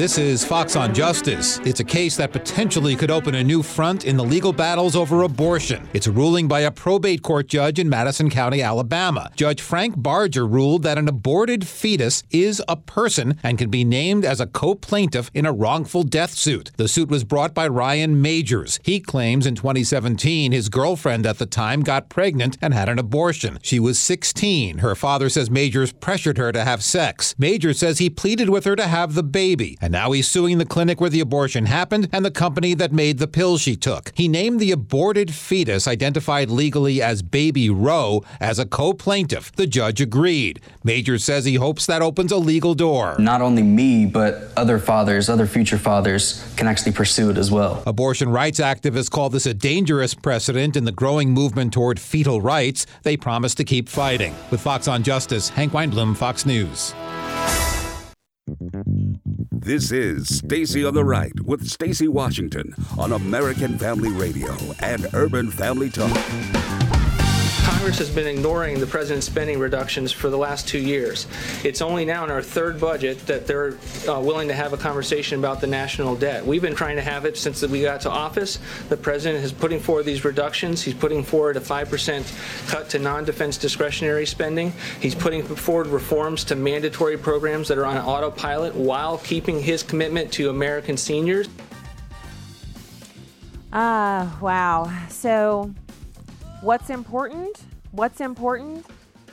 This is Fox on Justice. It's a case that potentially could open a new front in the legal battles over abortion. It's a ruling by a probate court judge in Madison County, Alabama. Judge Frank Barger ruled that an aborted fetus is a person and can be named as a co plaintiff in a wrongful death suit. The suit was brought by Ryan Magers. He claims in 2017 his girlfriend at the time got pregnant and had an abortion. She was 16. Her father says Magers pressured her to have sex. Magers says he pleaded with her to have the baby, and now he's suing the clinic where the abortion happened and the company that made the pill she took. He named the aborted fetus, identified legally as Baby Roe, as a co plaintiff. The judge agreed. Major says he hopes that opens a legal door. Not only me, but other fathers, other future fathers can actually pursue it as well. Abortion rights activists call this a dangerous precedent in the growing movement toward fetal rights. They promise to keep fighting. With Fox on Justice, Hank Weinbloom, Fox News. This is Stacy on the Right with Stacy Washington on American Family Radio and Urban Family Talk. Congress has been ignoring the president's spending reductions for the last two years. It's only now in our third budget that they're uh, willing to have a conversation about the national debt. We've been trying to have it since we got to office. The president is putting forward these reductions. He's putting forward a 5% cut to non-defense discretionary spending. He's putting forward reforms to mandatory programs that are on autopilot while keeping his commitment to American seniors. Ah, wow. So, what's important? What's important?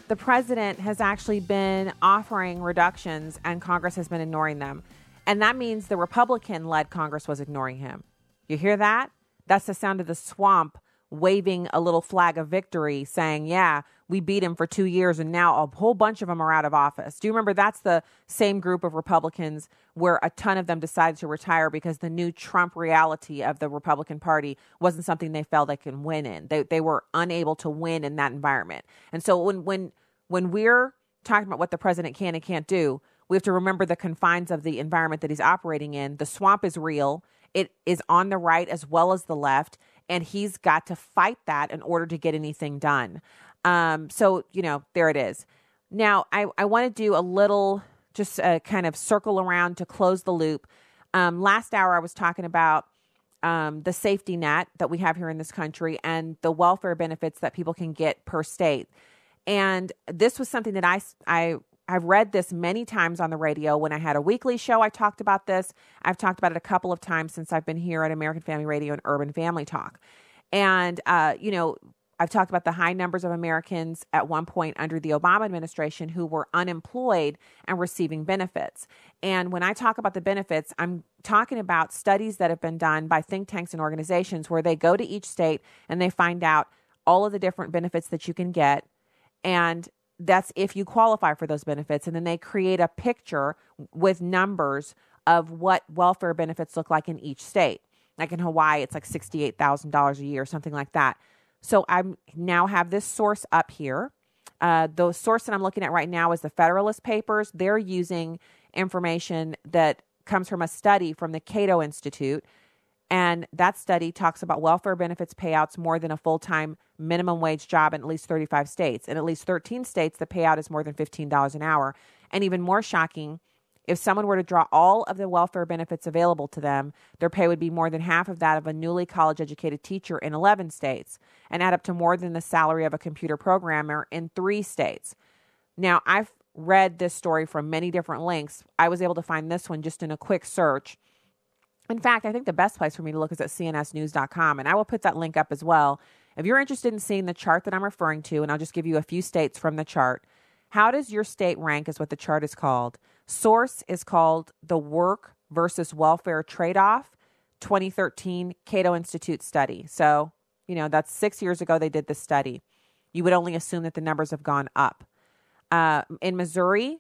The president has actually been offering reductions and Congress has been ignoring them. And that means the Republican led Congress was ignoring him. You hear that? That's the sound of the swamp waving a little flag of victory saying, yeah, we beat him for two years and now a whole bunch of them are out of office. Do you remember that's the same group of Republicans where a ton of them decided to retire because the new Trump reality of the Republican Party wasn't something they felt they could win in. They, they were unable to win in that environment. And so when, when, when we're talking about what the president can and can't do, we have to remember the confines of the environment that he's operating in. The swamp is real. It is on the right as well as the left, and he's got to fight that in order to get anything done. Um, so, you know, there it is. Now, I, I want to do a little just a kind of circle around to close the loop. Um, last hour, I was talking about um, the safety net that we have here in this country and the welfare benefits that people can get per state. And this was something that I, I I've read this many times on the radio. When I had a weekly show, I talked about this. I've talked about it a couple of times since I've been here at American Family Radio and Urban Family Talk. And, uh, you know, I've talked about the high numbers of Americans at one point under the Obama administration who were unemployed and receiving benefits. And when I talk about the benefits, I'm talking about studies that have been done by think tanks and organizations where they go to each state and they find out all of the different benefits that you can get. And that's if you qualify for those benefits. And then they create a picture with numbers of what welfare benefits look like in each state. Like in Hawaii, it's like $68,000 a year, something like that. So I now have this source up here. Uh, the source that I'm looking at right now is the Federalist Papers. They're using information that comes from a study from the Cato Institute. And that study talks about welfare benefits payouts more than a full time minimum wage job in at least 35 states. In at least 13 states, the payout is more than $15 an hour. And even more shocking, if someone were to draw all of the welfare benefits available to them, their pay would be more than half of that of a newly college educated teacher in 11 states and add up to more than the salary of a computer programmer in three states. Now, I've read this story from many different links. I was able to find this one just in a quick search. In fact, I think the best place for me to look is at cnsnews.com, and I will put that link up as well. If you're interested in seeing the chart that I'm referring to, and I'll just give you a few states from the chart, how does your state rank, is what the chart is called. Source is called the Work versus Welfare Trade Off 2013 Cato Institute study. So, you know, that's six years ago they did this study. You would only assume that the numbers have gone up. Uh, in Missouri,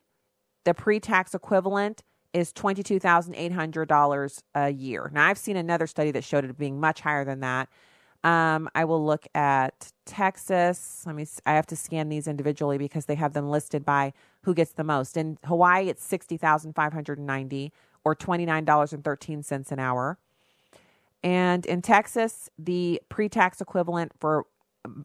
the pre tax equivalent is $22,800 a year. Now, I've seen another study that showed it being much higher than that. Um, I will look at Texas. Let me. I have to scan these individually because they have them listed by who gets the most. In Hawaii, it's sixty thousand five hundred ninety, or twenty nine dollars and thirteen cents an hour. And in Texas, the pre-tax equivalent for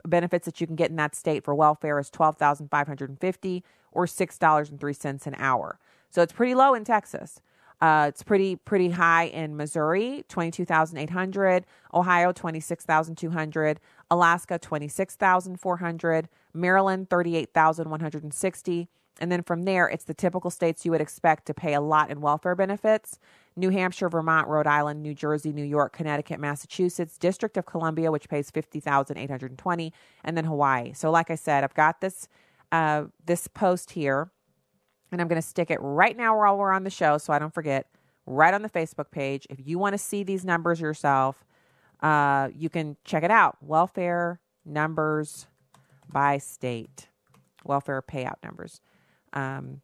benefits that you can get in that state for welfare is twelve thousand five hundred fifty, or six dollars and three cents an hour. So it's pretty low in Texas. Uh, it's pretty pretty high in Missouri, twenty two thousand eight hundred. Ohio, twenty six thousand two hundred. Alaska, twenty six thousand four hundred. Maryland, thirty eight thousand one hundred and sixty. And then from there, it's the typical states you would expect to pay a lot in welfare benefits New Hampshire, Vermont, Rhode Island, New Jersey, New York, Connecticut, Massachusetts, District of Columbia, which pays 50820 and then Hawaii. So, like I said, I've got this, uh, this post here, and I'm going to stick it right now while we're on the show so I don't forget, right on the Facebook page. If you want to see these numbers yourself, uh, you can check it out. Welfare numbers by state, welfare payout numbers. Um,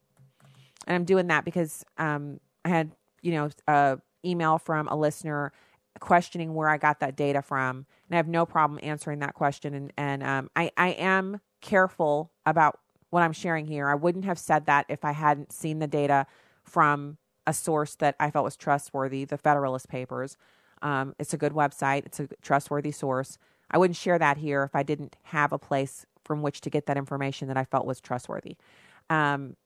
and I'm doing that because um, I had, you know, a email from a listener questioning where I got that data from, and I have no problem answering that question. And and um, I I am careful about what I'm sharing here. I wouldn't have said that if I hadn't seen the data from a source that I felt was trustworthy, the Federalist Papers. Um, it's a good website. It's a trustworthy source. I wouldn't share that here if I didn't have a place from which to get that information that I felt was trustworthy. Um,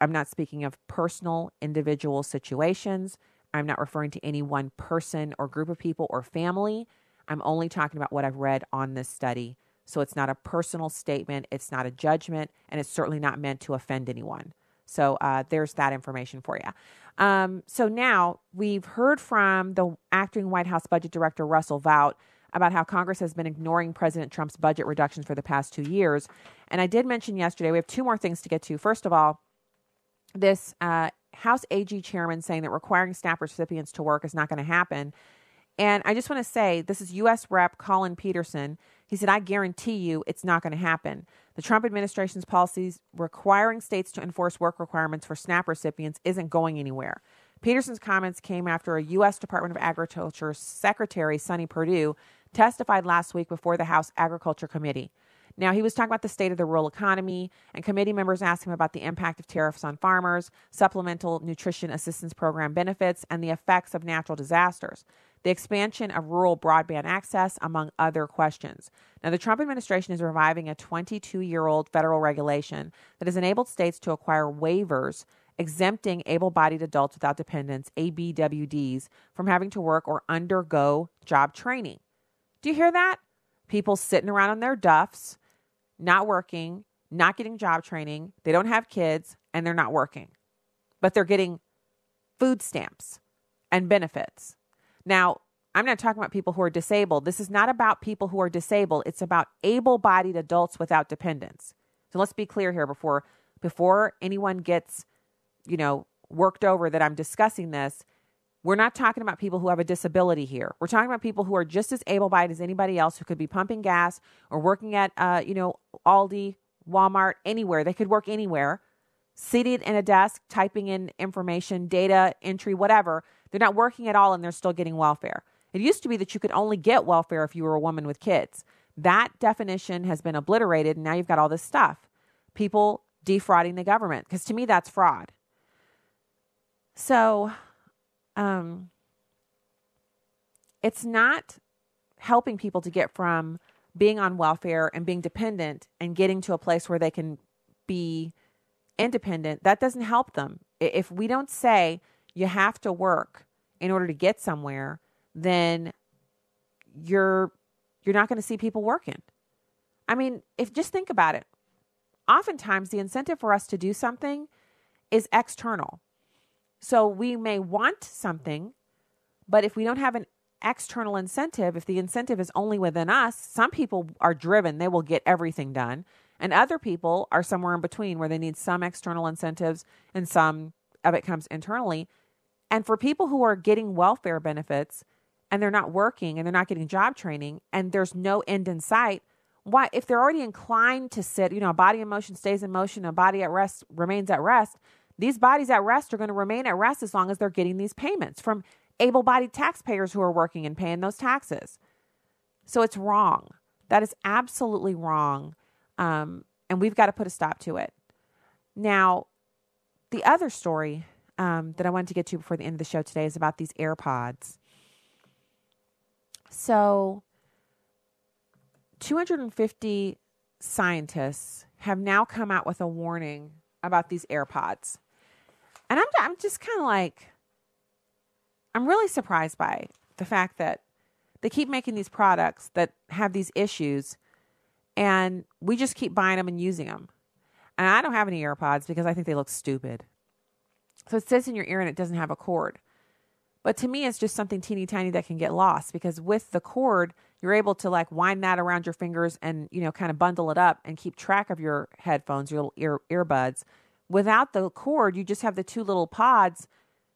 I'm not speaking of personal, individual situations. I'm not referring to any one person or group of people or family. I'm only talking about what I've read on this study. So it's not a personal statement, it's not a judgment, and it's certainly not meant to offend anyone. So uh, there's that information for you. Um, so now we've heard from the acting White House Budget Director Russell Vought about how Congress has been ignoring President Trump's budget reductions for the past two years. And I did mention yesterday, we have two more things to get to. First of all, this uh, House AG chairman saying that requiring SNAP recipients to work is not going to happen. And I just want to say this is U.S. Rep. Collin Peterson. He said, I guarantee you it's not going to happen. The Trump administration's policies requiring states to enforce work requirements for SNAP recipients isn't going anywhere. Peterson's comments came after a U.S. Department of Agriculture Secretary Sonny Perdue testified last week before the House Agriculture Committee. Now, he was talking about the state of the rural economy, and committee members asked him about the impact of tariffs on farmers, supplemental nutrition assistance program benefits, and the effects of natural disasters, the expansion of rural broadband access, among other questions. Now, the Trump administration is reviving a 22 year old federal regulation that has enabled states to acquire waivers exempting able bodied adults without dependents, ABWDs, from having to work or undergo job training. Do you hear that? People sitting around on their duffs not working, not getting job training, they don't have kids, and they're not working. But they're getting food stamps and benefits. Now, I'm not talking about people who are disabled. This is not about people who are disabled. It's about able-bodied adults without dependents. So let's be clear here before before anyone gets, you know, worked over that I'm discussing this. We're not talking about people who have a disability here. We're talking about people who are just as able-bodied as anybody else who could be pumping gas or working at, uh, you know, Aldi, Walmart, anywhere. They could work anywhere, seated in a desk, typing in information, data entry, whatever. They're not working at all and they're still getting welfare. It used to be that you could only get welfare if you were a woman with kids. That definition has been obliterated, and now you've got all this stuff. People defrauding the government, because to me, that's fraud. So, um, it's not helping people to get from being on welfare and being dependent and getting to a place where they can be independent. That doesn't help them. If we don't say you have to work in order to get somewhere, then you're you're not going to see people working. I mean, if just think about it. Oftentimes the incentive for us to do something is external. So we may want something, but if we don't have an external incentive, if the incentive is only within us, some people are driven, they will get everything done. And other people are somewhere in between where they need some external incentives and some of it comes internally. And for people who are getting welfare benefits, and they're not working and they're not getting job training and there's no end in sight, why if they're already inclined to sit, you know, a body in motion stays in motion, a body at rest remains at rest, these bodies at rest are going to remain at rest as long as they're getting these payments from able-bodied taxpayers who are working and paying those taxes. So it's wrong. That is absolutely wrong. Um, and we've got to put a stop to it. Now, the other story um, that I wanted to get to before the end of the show today is about these AirPods. So, 250 scientists have now come out with a warning about these AirPods. And I'm, I'm just kind of like, I'm really surprised by the fact that they keep making these products that have these issues and we just keep buying them and using them. And I don't have any AirPods because I think they look stupid. So it sits in your ear and it doesn't have a cord. But to me, it's just something teeny tiny that can get lost because with the cord, you're able to like wind that around your fingers and, you know, kind of bundle it up and keep track of your headphones, your ear, earbuds. Without the cord, you just have the two little pods.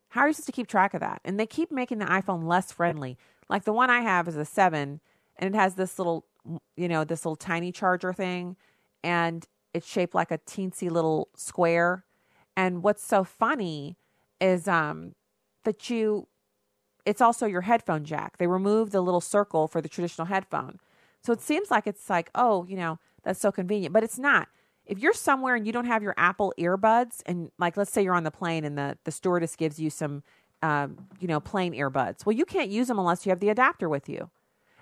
How are you supposed to keep track of that? And they keep making the iPhone less friendly. Like the one I have is a seven and it has this little, you know, this little tiny charger thing and it's shaped like a teensy little square. And what's so funny is um, that you it's also your headphone jack. They removed the little circle for the traditional headphone. So it seems like it's like, oh, you know, that's so convenient, but it's not. If you're somewhere and you don't have your Apple earbuds, and like let's say you're on the plane and the, the stewardess gives you some, um, you know, plain earbuds, well, you can't use them unless you have the adapter with you.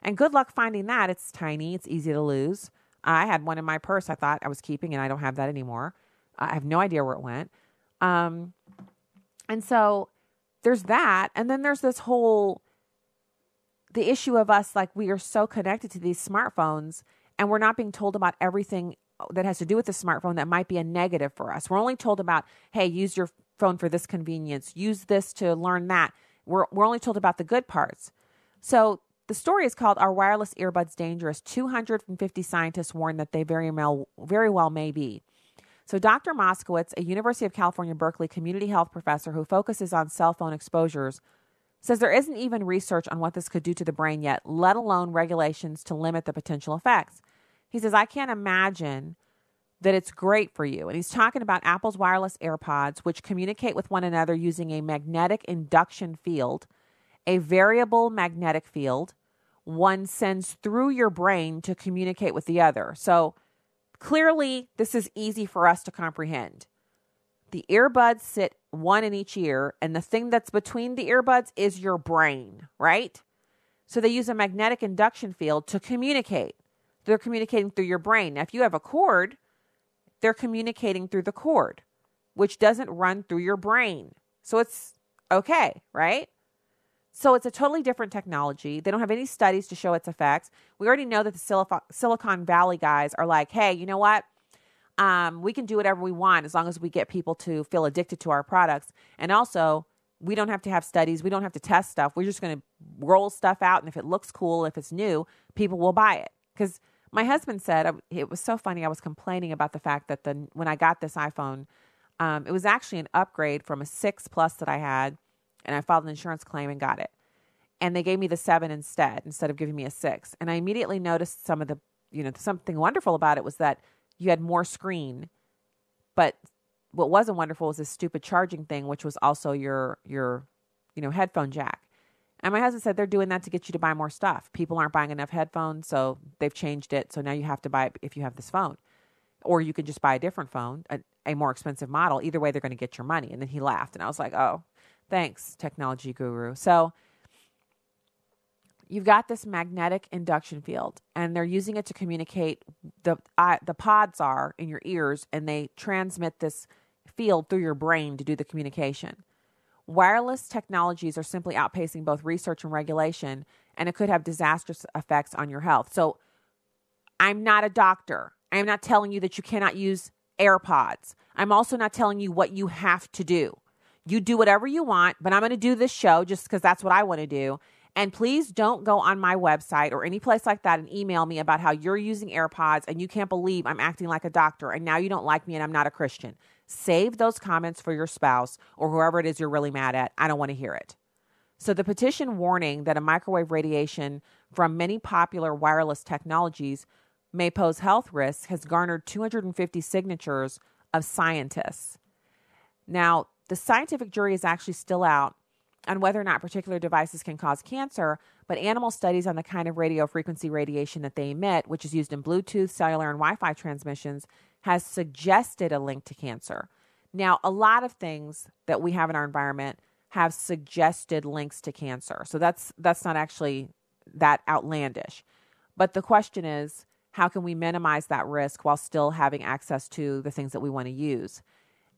And good luck finding that. It's tiny, it's easy to lose. I had one in my purse I thought I was keeping, and I don't have that anymore. I have no idea where it went. Um, and so there's that. And then there's this whole the issue of us like we are so connected to these smartphones and we're not being told about everything that has to do with the smartphone that might be a negative for us. We're only told about, hey, use your phone for this convenience, use this to learn that. We're, we're only told about the good parts. So the story is called Are Wireless Earbuds Dangerous? 250 scientists warn that they very well, very well may be. So, Dr. Moskowitz, a University of California, Berkeley community health professor who focuses on cell phone exposures, says there isn't even research on what this could do to the brain yet, let alone regulations to limit the potential effects. He says, I can't imagine that it's great for you. And he's talking about Apple's wireless AirPods, which communicate with one another using a magnetic induction field, a variable magnetic field. One sends through your brain to communicate with the other. So, Clearly, this is easy for us to comprehend. The earbuds sit one in each ear, and the thing that's between the earbuds is your brain, right? So they use a magnetic induction field to communicate. They're communicating through your brain. Now, if you have a cord, they're communicating through the cord, which doesn't run through your brain. So it's okay, right? So it's a totally different technology. They don't have any studies to show its effects. We already know that the Silicon Valley guys are like, hey, you know what? Um, we can do whatever we want as long as we get people to feel addicted to our products. And also, we don't have to have studies. We don't have to test stuff. We're just going to roll stuff out. And if it looks cool, if it's new, people will buy it. Because my husband said, uh, it was so funny. I was complaining about the fact that the, when I got this iPhone, um, it was actually an upgrade from a 6 Plus that I had. And I filed an insurance claim and got it. And they gave me the 7 instead, instead of giving me a 6. And I immediately noticed some of the, you know, something wonderful about it was that you had more screen. But what wasn't wonderful was this stupid charging thing, which was also your your you know headphone jack. And my husband said they're doing that to get you to buy more stuff. People aren't buying enough headphones, so they've changed it. So now you have to buy it if you have this phone, or you can just buy a different phone, a, a more expensive model. Either way, they're going to get your money. And then he laughed, and I was like, oh, thanks, technology guru. So you've got this magnetic induction field and they're using it to communicate the uh, the pods are in your ears and they transmit this field through your brain to do the communication. Wireless technologies are simply outpacing both research and regulation and it could have disastrous effects on your health. So i'm not a doctor. I'm not telling you that you cannot use airpods. I'm also not telling you what you have to do you do whatever you want but i'm going to do this show just because that's what i want to do and please don't go on my website or any place like that and email me about how you're using AirPods and you can't believe I'm acting like a doctor and now you don't like me and I'm not a Christian. Save those comments for your spouse or whoever it is you're really mad at. I don't want to hear it. So, the petition warning that a microwave radiation from many popular wireless technologies may pose health risks has garnered 250 signatures of scientists. Now, the scientific jury is actually still out on whether or not particular devices can cause cancer, but animal studies on the kind of radio frequency radiation that they emit, which is used in Bluetooth, cellular, and Wi Fi transmissions, has suggested a link to cancer. Now, a lot of things that we have in our environment have suggested links to cancer. So that's that's not actually that outlandish. But the question is, how can we minimize that risk while still having access to the things that we want to use?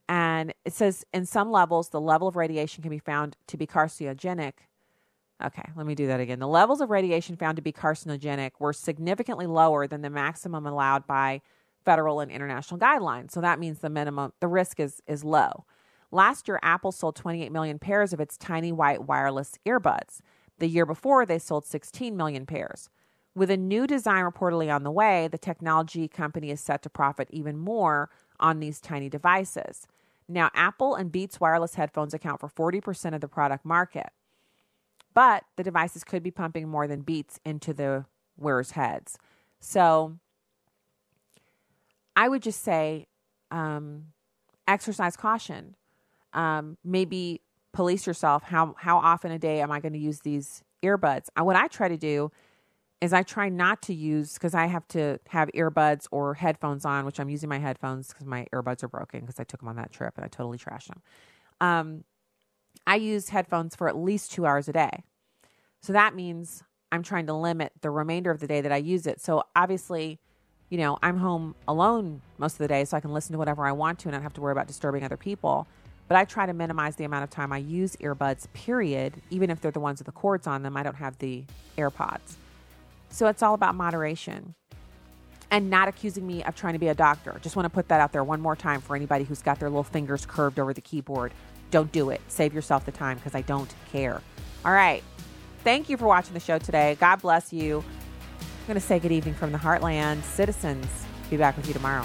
And it says in some levels, the level of radiation can be found to be carcinogenic. Okay, let me do that again. The levels of radiation found to be carcinogenic were significantly lower than the maximum allowed by federal and international guidelines. So that means the minimum, the risk is, is low. Last year, Apple sold 28 million pairs of its tiny white wireless earbuds. The year before, they sold 16 million pairs. With a new design reportedly on the way, the technology company is set to profit even more on these tiny devices. Now, Apple and Beats wireless headphones account for 40% of the product market, but the devices could be pumping more than Beats into the wearers' heads. So, I would just say um, exercise caution. Um, maybe police yourself. How how often a day am I going to use these earbuds? And What I try to do is I try not to use because I have to have earbuds or headphones on, which I'm using my headphones because my earbuds are broken because I took them on that trip and I totally trashed them. Um, I use headphones for at least two hours a day. So that means I'm trying to limit the remainder of the day that I use it. So obviously, you know, I'm home alone most of the day, so I can listen to whatever I want to and not have to worry about disturbing other people. But I try to minimize the amount of time I use earbuds, period, even if they're the ones with the cords on them. I don't have the AirPods. So it's all about moderation and not accusing me of trying to be a doctor. Just want to put that out there one more time for anybody who's got their little fingers curved over the keyboard. Don't do it. Save yourself the time because I don't care. All right. Thank you for watching the show today. God bless you. I'm going to say good evening from the Heartland. Citizens, be back with you tomorrow.